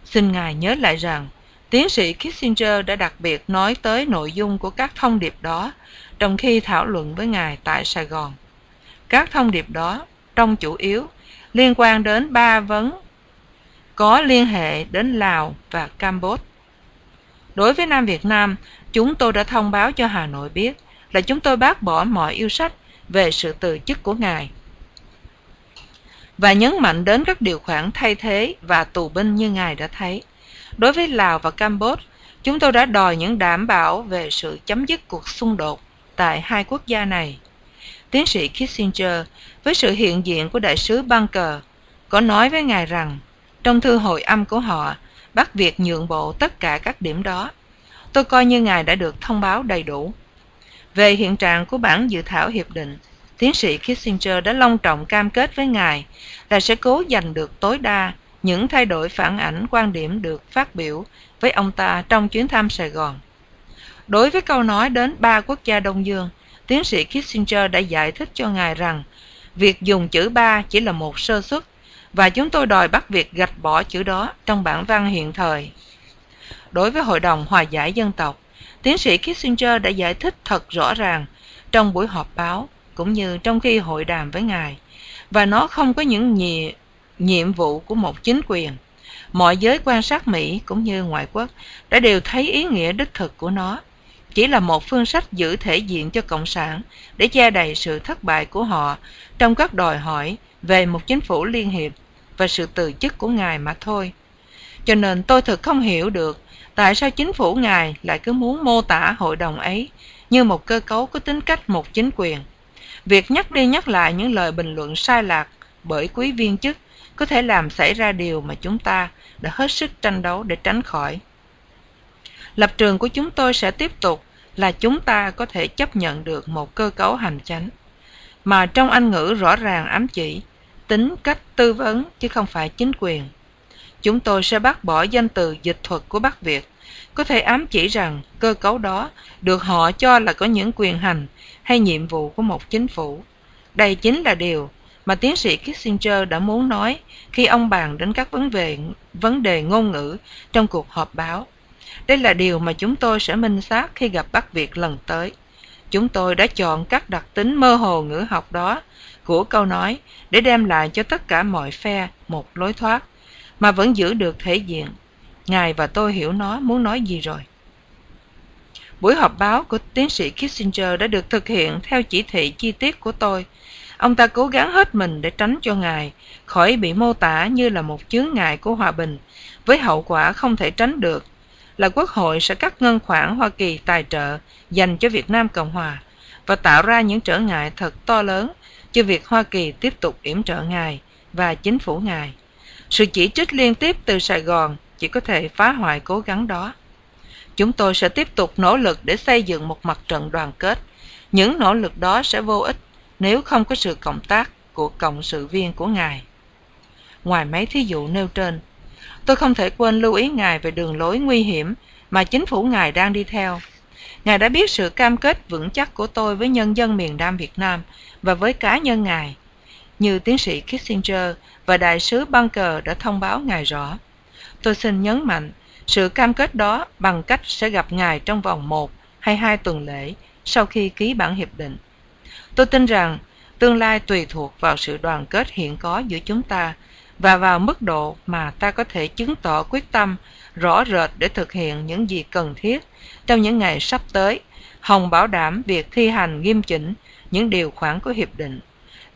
xin Ngài nhớ lại rằng tiến sĩ Kissinger đã đặc biệt nói tới nội dung của các thông điệp đó trong khi thảo luận với Ngài tại Sài Gòn. Các thông điệp đó trong chủ yếu liên quan đến ba vấn có liên hệ đến Lào và Campuchia. Đối với Nam Việt Nam, chúng tôi đã thông báo cho Hà Nội biết là chúng tôi bác bỏ mọi yêu sách về sự từ chức của Ngài và nhấn mạnh đến các điều khoản thay thế và tù binh như Ngài đã thấy. Đối với Lào và Campuchia, chúng tôi đã đòi những đảm bảo về sự chấm dứt cuộc xung đột tại hai quốc gia này. Tiến sĩ Kissinger, với sự hiện diện của đại sứ Bunker, có nói với Ngài rằng, trong thư hội âm của họ, bắt việc nhượng bộ tất cả các điểm đó. Tôi coi như Ngài đã được thông báo đầy đủ. Về hiện trạng của bản dự thảo hiệp định, tiến sĩ Kissinger đã long trọng cam kết với Ngài là sẽ cố giành được tối đa những thay đổi phản ảnh quan điểm được phát biểu với ông ta trong chuyến thăm Sài Gòn. Đối với câu nói đến ba quốc gia Đông Dương, tiến sĩ Kissinger đã giải thích cho Ngài rằng việc dùng chữ ba chỉ là một sơ xuất và chúng tôi đòi bắt việc gạch bỏ chữ đó trong bản văn hiện thời. Đối với Hội đồng Hòa giải Dân tộc, tiến sĩ Kissinger đã giải thích thật rõ ràng trong buổi họp báo cũng như trong khi hội đàm với Ngài, và nó không có những nhiệm, nhiệm vụ của một chính quyền. Mọi giới quan sát Mỹ cũng như ngoại quốc đã đều thấy ý nghĩa đích thực của nó. Chỉ là một phương sách giữ thể diện cho Cộng sản để che đầy sự thất bại của họ trong các đòi hỏi về một chính phủ liên hiệp và sự từ chức của Ngài mà thôi. Cho nên tôi thực không hiểu được tại sao chính phủ Ngài lại cứ muốn mô tả hội đồng ấy như một cơ cấu có tính cách một chính quyền. Việc nhắc đi nhắc lại những lời bình luận sai lạc bởi quý viên chức có thể làm xảy ra điều mà chúng ta đã hết sức tranh đấu để tránh khỏi. Lập trường của chúng tôi sẽ tiếp tục là chúng ta có thể chấp nhận được một cơ cấu hành chánh, mà trong Anh ngữ rõ ràng ám chỉ tính cách tư vấn chứ không phải chính quyền. Chúng tôi sẽ bác bỏ danh từ dịch thuật của Bắc Việt, có thể ám chỉ rằng cơ cấu đó được họ cho là có những quyền hành hay nhiệm vụ của một chính phủ. Đây chính là điều mà tiến sĩ Kissinger đã muốn nói khi ông bàn đến các vấn đề, vấn đề ngôn ngữ trong cuộc họp báo. Đây là điều mà chúng tôi sẽ minh xác khi gặp Bắc Việt lần tới. Chúng tôi đã chọn các đặc tính mơ hồ ngữ học đó của câu nói để đem lại cho tất cả mọi phe một lối thoát mà vẫn giữ được thể diện. Ngài và tôi hiểu nó muốn nói gì rồi. Buổi họp báo của tiến sĩ Kissinger đã được thực hiện theo chỉ thị chi tiết của tôi. Ông ta cố gắng hết mình để tránh cho Ngài khỏi bị mô tả như là một chướng ngại của hòa bình, với hậu quả không thể tránh được là Quốc hội sẽ cắt ngân khoản Hoa Kỳ tài trợ dành cho Việt Nam Cộng Hòa và tạo ra những trở ngại thật to lớn cho việc Hoa Kỳ tiếp tục yểm trợ Ngài và chính phủ Ngài. Sự chỉ trích liên tiếp từ Sài Gòn chỉ có thể phá hoại cố gắng đó. Chúng tôi sẽ tiếp tục nỗ lực để xây dựng một mặt trận đoàn kết. Những nỗ lực đó sẽ vô ích nếu không có sự cộng tác của cộng sự viên của Ngài. Ngoài mấy thí dụ nêu trên, tôi không thể quên lưu ý Ngài về đường lối nguy hiểm mà chính phủ Ngài đang đi theo. Ngài đã biết sự cam kết vững chắc của tôi với nhân dân miền Nam Việt Nam và với cá nhân Ngài. Như tiến sĩ Kissinger và đại sứ Bunker đã thông báo Ngài rõ. Tôi xin nhấn mạnh sự cam kết đó bằng cách sẽ gặp Ngài trong vòng một hay hai tuần lễ sau khi ký bản hiệp định. Tôi tin rằng tương lai tùy thuộc vào sự đoàn kết hiện có giữa chúng ta và vào mức độ mà ta có thể chứng tỏ quyết tâm rõ rệt để thực hiện những gì cần thiết trong những ngày sắp tới, Hồng bảo đảm việc thi hành nghiêm chỉnh những điều khoản của hiệp định.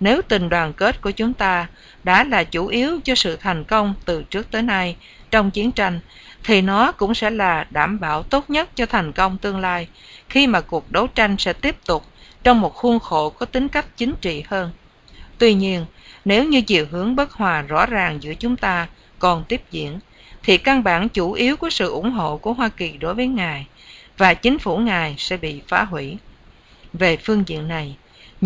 Nếu tình đoàn kết của chúng ta đã là chủ yếu cho sự thành công từ trước tới nay trong chiến tranh, thì nó cũng sẽ là đảm bảo tốt nhất cho thành công tương lai khi mà cuộc đấu tranh sẽ tiếp tục trong một khuôn khổ có tính cách chính trị hơn. Tuy nhiên, nếu như chiều hướng bất hòa rõ ràng giữa chúng ta còn tiếp diễn, thì căn bản chủ yếu của sự ủng hộ của Hoa Kỳ đối với Ngài và chính phủ Ngài sẽ bị phá hủy. Về phương diện này,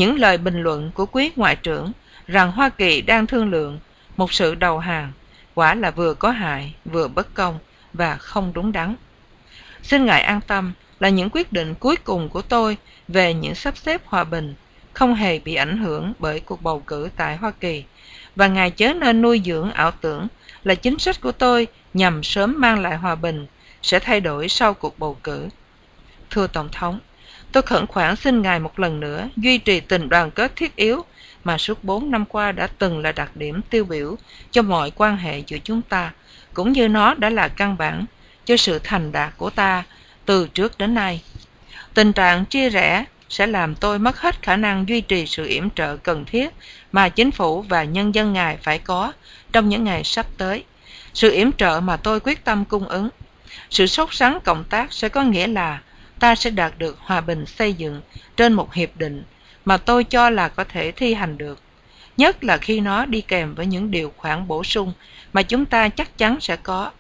những lời bình luận của quý Ngoại trưởng rằng Hoa Kỳ đang thương lượng một sự đầu hàng quả là vừa có hại, vừa bất công và không đúng đắn. Xin Ngài an tâm là những quyết định cuối cùng của tôi về những sắp xếp hòa bình không hề bị ảnh hưởng bởi cuộc bầu cử tại Hoa Kỳ và Ngài chớ nên nuôi dưỡng ảo tưởng là chính sách của tôi nhằm sớm mang lại hòa bình sẽ thay đổi sau cuộc bầu cử. Thưa Tổng thống, tôi khẩn khoản xin Ngài một lần nữa duy trì tình đoàn kết thiết yếu mà suốt bốn năm qua đã từng là đặc điểm tiêu biểu cho mọi quan hệ giữa chúng ta, cũng như nó đã là căn bản cho sự thành đạt của ta từ trước đến nay. Tình trạng chia rẽ sẽ làm tôi mất hết khả năng duy trì sự yểm trợ cần thiết mà chính phủ và nhân dân ngài phải có trong những ngày sắp tới. Sự yểm trợ mà tôi quyết tâm cung ứng. Sự sốt sắng cộng tác sẽ có nghĩa là ta sẽ đạt được hòa bình xây dựng trên một hiệp định mà tôi cho là có thể thi hành được. Nhất là khi nó đi kèm với những điều khoản bổ sung mà chúng ta chắc chắn sẽ có.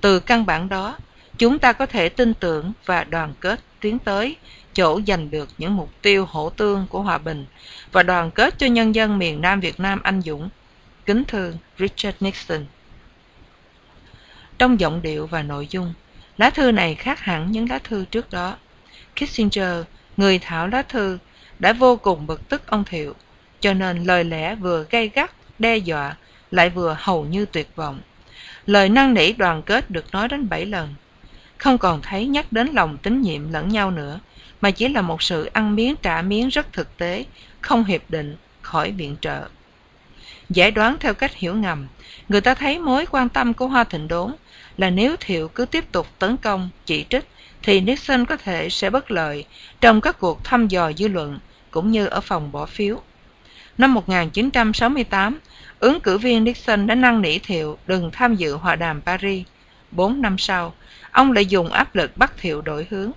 Từ căn bản đó, chúng ta có thể tin tưởng và đoàn kết tiến tới chỗ giành được những mục tiêu hỗ tương của hòa bình và đoàn kết cho nhân dân miền Nam Việt Nam anh dũng. Kính thương Richard Nixon. Trong giọng điệu và nội dung, lá thư này khác hẳn những lá thư trước đó. Kissinger, người thảo lá thư, đã vô cùng bực tức ông Thiệu, cho nên lời lẽ vừa gay gắt, đe dọa, lại vừa hầu như tuyệt vọng. Lời năn nỉ đoàn kết được nói đến bảy lần, không còn thấy nhắc đến lòng tín nhiệm lẫn nhau nữa, mà chỉ là một sự ăn miếng trả miếng rất thực tế, không hiệp định, khỏi viện trợ. Giải đoán theo cách hiểu ngầm, người ta thấy mối quan tâm của Hoa Thịnh Đốn là nếu Thiệu cứ tiếp tục tấn công, chỉ trích, thì Nixon có thể sẽ bất lợi trong các cuộc thăm dò dư luận cũng như ở phòng bỏ phiếu. Năm 1968, ứng cử viên Nixon đã năn nỉ Thiệu đừng tham dự hòa đàm Paris. Bốn năm sau, ông lại dùng áp lực bắt Thiệu đổi hướng.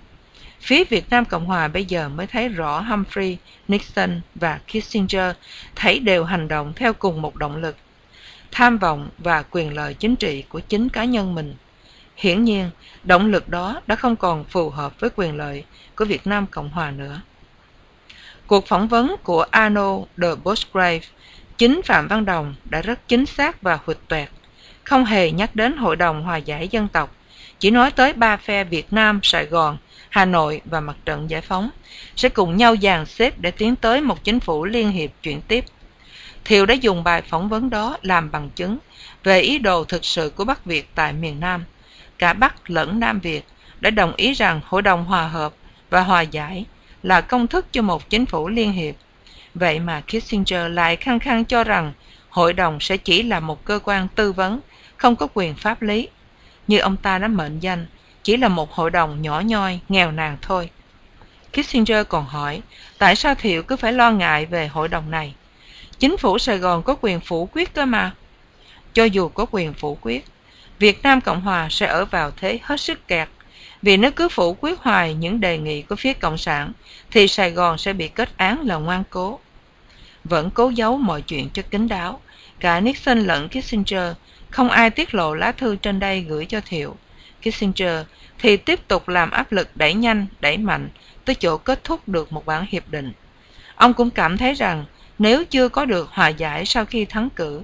Phía Việt Nam Cộng Hòa bây giờ mới thấy rõ Humphrey, Nixon và Kissinger thấy đều hành động theo cùng một động lực, tham vọng và quyền lợi chính trị của chính cá nhân mình. Hiển nhiên, động lực đó đã không còn phù hợp với quyền lợi của Việt Nam Cộng Hòa nữa. Cuộc phỏng vấn của Arnold de Bosgrave, chính Phạm Văn Đồng đã rất chính xác và huỵch toẹt, không hề nhắc đến Hội đồng Hòa giải Dân tộc, chỉ nói tới ba phe Việt Nam, Sài Gòn Hà Nội và Mặt trận Giải phóng sẽ cùng nhau dàn xếp để tiến tới một chính phủ liên hiệp chuyển tiếp. Thiệu đã dùng bài phỏng vấn đó làm bằng chứng về ý đồ thực sự của Bắc Việt tại miền Nam. Cả Bắc lẫn Nam Việt đã đồng ý rằng Hội đồng Hòa hợp và Hòa giải là công thức cho một chính phủ liên hiệp. Vậy mà Kissinger lại khăng khăng cho rằng hội đồng sẽ chỉ là một cơ quan tư vấn, không có quyền pháp lý. Như ông ta đã mệnh danh chỉ là một hội đồng nhỏ nhoi, nghèo nàn thôi. Kissinger còn hỏi, tại sao Thiệu cứ phải lo ngại về hội đồng này? Chính phủ Sài Gòn có quyền phủ quyết cơ mà. Cho dù có quyền phủ quyết, Việt Nam Cộng Hòa sẽ ở vào thế hết sức kẹt. Vì nếu cứ phủ quyết hoài những đề nghị của phía Cộng sản, thì Sài Gòn sẽ bị kết án là ngoan cố. Vẫn cố giấu mọi chuyện cho kín đáo. Cả Nixon lẫn Kissinger, không ai tiết lộ lá thư trên đây gửi cho Thiệu. Kissinger thì tiếp tục làm áp lực đẩy nhanh, đẩy mạnh tới chỗ kết thúc được một bản hiệp định. Ông cũng cảm thấy rằng nếu chưa có được hòa giải sau khi thắng cử,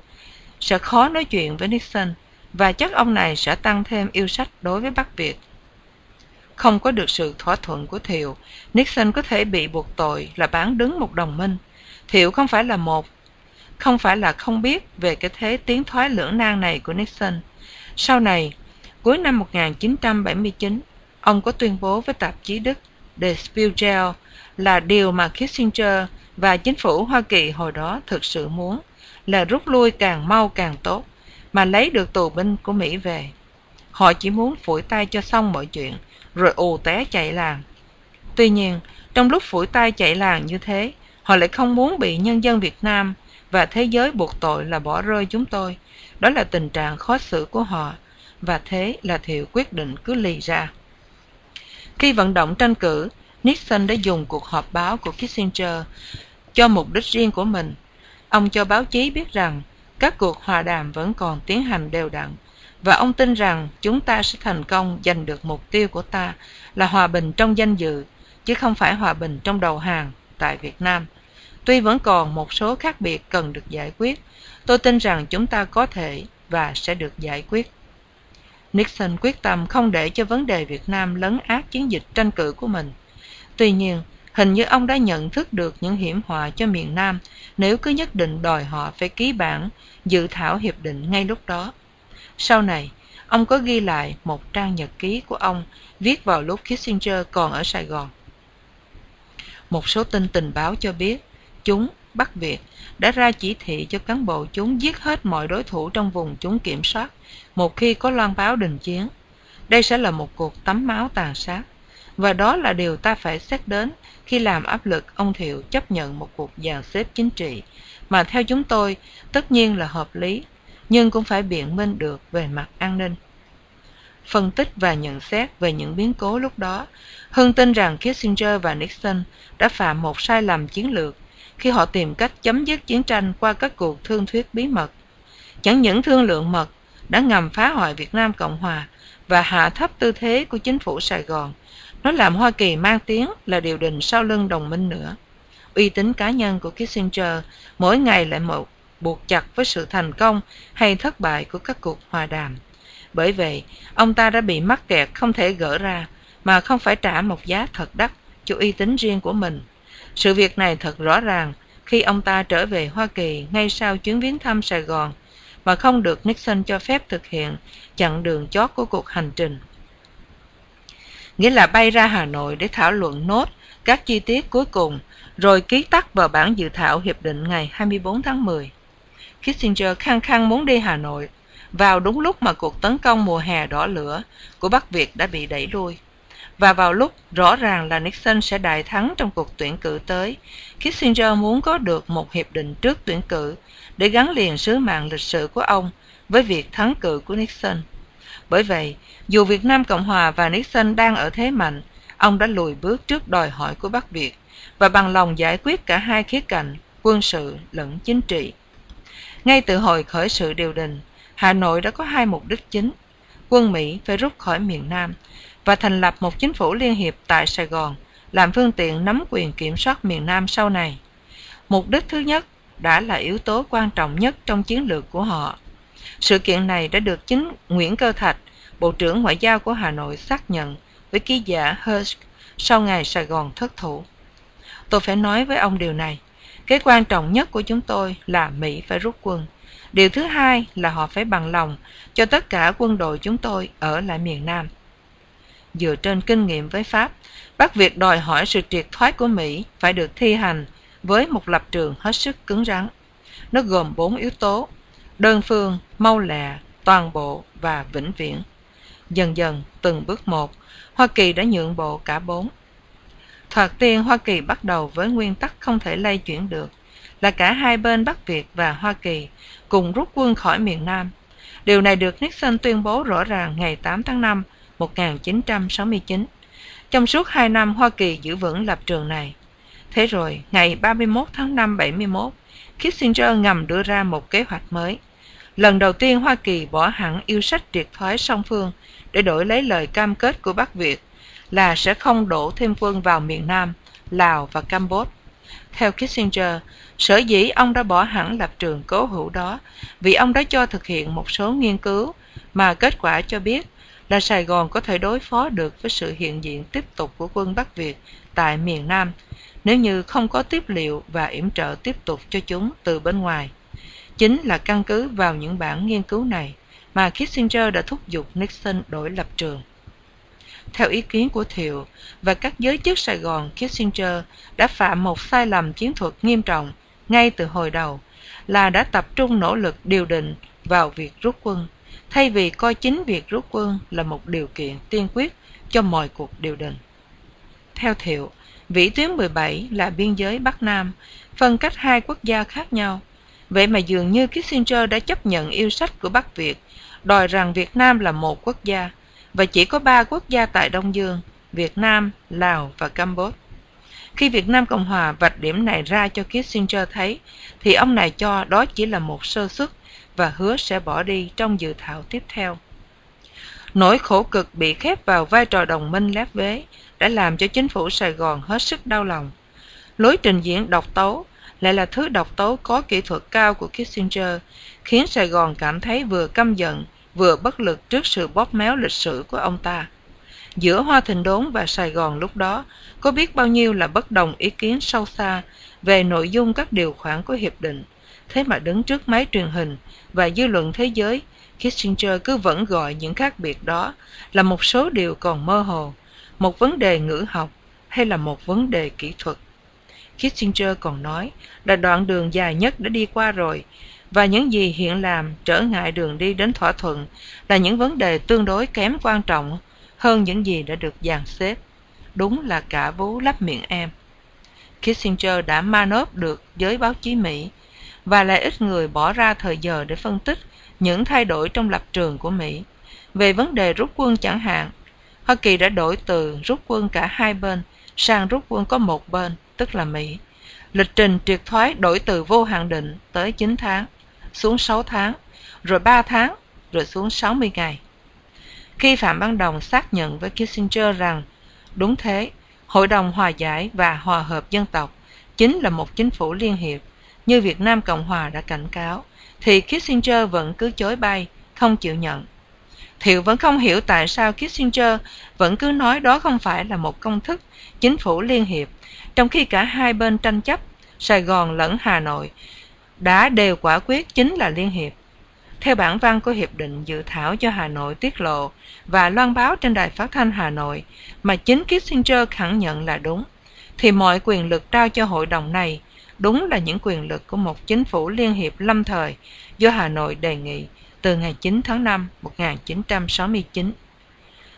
sẽ khó nói chuyện với Nixon và chắc ông này sẽ tăng thêm yêu sách đối với Bắc Việt. Không có được sự thỏa thuận của Thiệu, Nixon có thể bị buộc tội là bán đứng một đồng minh. Thiệu không phải là một, không phải là không biết về cái thế tiến thoái lưỡng nan này của Nixon. Sau này, Cuối năm 1979, ông có tuyên bố với tạp chí Đức The Spiegel là điều mà Kissinger và chính phủ Hoa Kỳ hồi đó thực sự muốn là rút lui càng mau càng tốt mà lấy được tù binh của Mỹ về. Họ chỉ muốn phủi tay cho xong mọi chuyện rồi ù té chạy làng. Tuy nhiên, trong lúc phủi tay chạy làng như thế, họ lại không muốn bị nhân dân Việt Nam và thế giới buộc tội là bỏ rơi chúng tôi. Đó là tình trạng khó xử của họ và thế là Thiệu quyết định cứ lì ra. Khi vận động tranh cử, Nixon đã dùng cuộc họp báo của Kissinger cho mục đích riêng của mình. Ông cho báo chí biết rằng các cuộc hòa đàm vẫn còn tiến hành đều đặn và ông tin rằng chúng ta sẽ thành công giành được mục tiêu của ta là hòa bình trong danh dự chứ không phải hòa bình trong đầu hàng tại Việt Nam. Tuy vẫn còn một số khác biệt cần được giải quyết, tôi tin rằng chúng ta có thể và sẽ được giải quyết. Nixon quyết tâm không để cho vấn đề Việt Nam lấn át chiến dịch tranh cử của mình. Tuy nhiên, hình như ông đã nhận thức được những hiểm họa cho miền Nam nếu cứ nhất định đòi họ phải ký bản dự thảo hiệp định ngay lúc đó. Sau này, ông có ghi lại một trang nhật ký của ông viết vào lúc Kissinger còn ở Sài Gòn. Một số tin tình báo cho biết chúng Bắc Việt đã ra chỉ thị cho cán bộ chúng giết hết mọi đối thủ trong vùng chúng kiểm soát một khi có loan báo đình chiến. Đây sẽ là một cuộc tắm máu tàn sát, và đó là điều ta phải xét đến khi làm áp lực ông Thiệu chấp nhận một cuộc dàn xếp chính trị, mà theo chúng tôi tất nhiên là hợp lý, nhưng cũng phải biện minh được về mặt an ninh. Phân tích và nhận xét về những biến cố lúc đó, Hưng tin rằng Kissinger và Nixon đã phạm một sai lầm chiến lược khi họ tìm cách chấm dứt chiến tranh qua các cuộc thương thuyết bí mật. Chẳng những thương lượng mật đã ngầm phá hoại Việt Nam Cộng Hòa và hạ thấp tư thế của chính phủ Sài Gòn, nó làm Hoa Kỳ mang tiếng là điều đình sau lưng đồng minh nữa. Uy tín cá nhân của Kissinger mỗi ngày lại một buộc chặt với sự thành công hay thất bại của các cuộc hòa đàm. Bởi vậy, ông ta đã bị mắc kẹt không thể gỡ ra mà không phải trả một giá thật đắt cho uy tín riêng của mình. Sự việc này thật rõ ràng khi ông ta trở về Hoa Kỳ, ngay sau chuyến viếng thăm Sài Gòn, mà không được Nixon cho phép thực hiện, chặn đường chót của cuộc hành trình. Nghĩa là bay ra Hà Nội để thảo luận nốt các chi tiết cuối cùng, rồi ký tắt vào bản dự thảo hiệp định ngày 24 tháng 10. Kissinger khăng khăng muốn đi Hà Nội vào đúng lúc mà cuộc tấn công mùa hè đỏ lửa của Bắc Việt đã bị đẩy lui. Và vào lúc rõ ràng là Nixon sẽ đại thắng trong cuộc tuyển cử tới, Kissinger muốn có được một hiệp định trước tuyển cử để gắn liền sứ mạng lịch sử của ông với việc thắng cử của Nixon. Bởi vậy, dù Việt Nam Cộng Hòa và Nixon đang ở thế mạnh, ông đã lùi bước trước đòi hỏi của Bắc Việt và bằng lòng giải quyết cả hai khía cạnh, quân sự lẫn chính trị. Ngay từ hồi khởi sự điều đình, Hà Nội đã có hai mục đích chính. Quân Mỹ phải rút khỏi miền Nam và thành lập một chính phủ liên hiệp tại Sài Gòn, làm phương tiện nắm quyền kiểm soát miền Nam sau này. Mục đích thứ nhất đã là yếu tố quan trọng nhất trong chiến lược của họ. Sự kiện này đã được chính Nguyễn Cơ Thạch, Bộ trưởng Ngoại giao của Hà Nội xác nhận với ký giả Hersh sau ngày Sài Gòn thất thủ. Tôi phải nói với ông điều này. Cái quan trọng nhất của chúng tôi là Mỹ phải rút quân. Điều thứ hai là họ phải bằng lòng cho tất cả quân đội chúng tôi ở lại miền Nam. Dựa trên kinh nghiệm với Pháp, Bắc Việt đòi hỏi sự triệt thoái của Mỹ phải được thi hành với một lập trường hết sức cứng rắn. Nó gồm bốn yếu tố, đơn phương, mau lẹ, toàn bộ và vĩnh viễn. Dần dần, từng bước một, Hoa Kỳ đã nhượng bộ cả bốn. Thoạt tiên Hoa Kỳ bắt đầu với nguyên tắc không thể lay chuyển được, là cả hai bên Bắc Việt và Hoa Kỳ cùng rút quân khỏi miền Nam. Điều này được Nixon tuyên bố rõ ràng ngày 8 tháng 5 1969. Trong suốt hai năm Hoa Kỳ giữ vững lập trường này. Thế rồi, ngày 31 tháng 5 71, Kissinger ngầm đưa ra một kế hoạch mới. Lần đầu tiên Hoa Kỳ bỏ hẳn yêu sách triệt thoái song phương để đổi lấy lời cam kết của Bắc Việt là sẽ không đổ thêm quân vào miền Nam, Lào và Campuchia. Theo Kissinger, sở dĩ ông đã bỏ hẳn lập trường cố hữu đó vì ông đã cho thực hiện một số nghiên cứu mà kết quả cho biết là Sài Gòn có thể đối phó được với sự hiện diện tiếp tục của quân Bắc Việt tại miền Nam nếu như không có tiếp liệu và yểm trợ tiếp tục cho chúng từ bên ngoài. Chính là căn cứ vào những bản nghiên cứu này mà Kissinger đã thúc giục Nixon đổi lập trường. Theo ý kiến của Thiệu và các giới chức Sài Gòn, Kissinger đã phạm một sai lầm chiến thuật nghiêm trọng ngay từ hồi đầu là đã tập trung nỗ lực điều định vào việc rút quân, thay vì coi chính việc rút quân là một điều kiện tiên quyết cho mọi cuộc điều đình. Theo Thiệu, vĩ tuyến 17 là biên giới Bắc Nam, phân cách hai quốc gia khác nhau. Vậy mà dường như Kissinger đã chấp nhận yêu sách của Bắc Việt, đòi rằng Việt Nam là một quốc gia, và chỉ có ba quốc gia tại Đông Dương, Việt Nam, Lào và Campuchia. Khi Việt Nam Cộng Hòa vạch điểm này ra cho Kissinger thấy, thì ông này cho đó chỉ là một sơ xuất và hứa sẽ bỏ đi trong dự thảo tiếp theo. Nỗi khổ cực bị khép vào vai trò đồng minh lép vế đã làm cho chính phủ Sài Gòn hết sức đau lòng. Lối trình diễn độc tấu lại là thứ độc tấu có kỹ thuật cao của Kissinger, khiến Sài Gòn cảm thấy vừa căm giận, vừa bất lực trước sự bóp méo lịch sử của ông ta. Giữa Hoa Thịnh Đốn và Sài Gòn lúc đó, có biết bao nhiêu là bất đồng ý kiến sâu xa về nội dung các điều khoản của hiệp định. Thế mà đứng trước máy truyền hình và dư luận thế giới, Kissinger cứ vẫn gọi những khác biệt đó là một số điều còn mơ hồ, một vấn đề ngữ học hay là một vấn đề kỹ thuật. Kissinger còn nói là đoạn đường dài nhất đã đi qua rồi, và những gì hiện làm trở ngại đường đi đến thỏa thuận là những vấn đề tương đối kém quan trọng hơn những gì đã được dàn xếp. Đúng là cả vú lắp miệng em. Kissinger đã ma nốt được giới báo chí Mỹ và lại ít người bỏ ra thời giờ để phân tích những thay đổi trong lập trường của Mỹ. Về vấn đề rút quân chẳng hạn, Hoa Kỳ đã đổi từ rút quân cả hai bên sang rút quân có một bên, tức là Mỹ. Lịch trình triệt thoái đổi từ vô hạn định tới 9 tháng, xuống 6 tháng, rồi 3 tháng, rồi xuống 60 ngày. Khi Phạm Văn Đồng xác nhận với Kissinger rằng đúng thế, Hội đồng Hòa giải và Hòa hợp dân tộc chính là một chính phủ liên hiệp như Việt Nam Cộng Hòa đã cảnh cáo, thì Kissinger vẫn cứ chối bay, không chịu nhận. Thiệu vẫn không hiểu tại sao Kissinger vẫn cứ nói đó không phải là một công thức chính phủ liên hiệp, trong khi cả hai bên tranh chấp, Sài Gòn lẫn Hà Nội, đã đều quả quyết chính là liên hiệp. Theo bản văn của Hiệp định dự thảo cho Hà Nội tiết lộ và loan báo trên đài phát thanh Hà Nội mà chính Kissinger khẳng nhận là đúng, thì mọi quyền lực trao cho hội đồng này đúng là những quyền lực của một chính phủ liên hiệp lâm thời do Hà Nội đề nghị từ ngày 9 tháng 5 1969.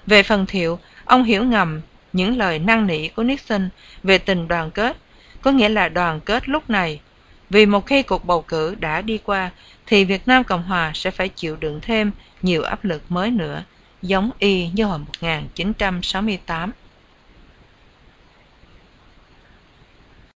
Về phần thiệu, ông hiểu ngầm những lời năng nỉ của Nixon về tình đoàn kết, có nghĩa là đoàn kết lúc này. Vì một khi cuộc bầu cử đã đi qua, thì Việt Nam Cộng Hòa sẽ phải chịu đựng thêm nhiều áp lực mới nữa, giống y như hồi 1968.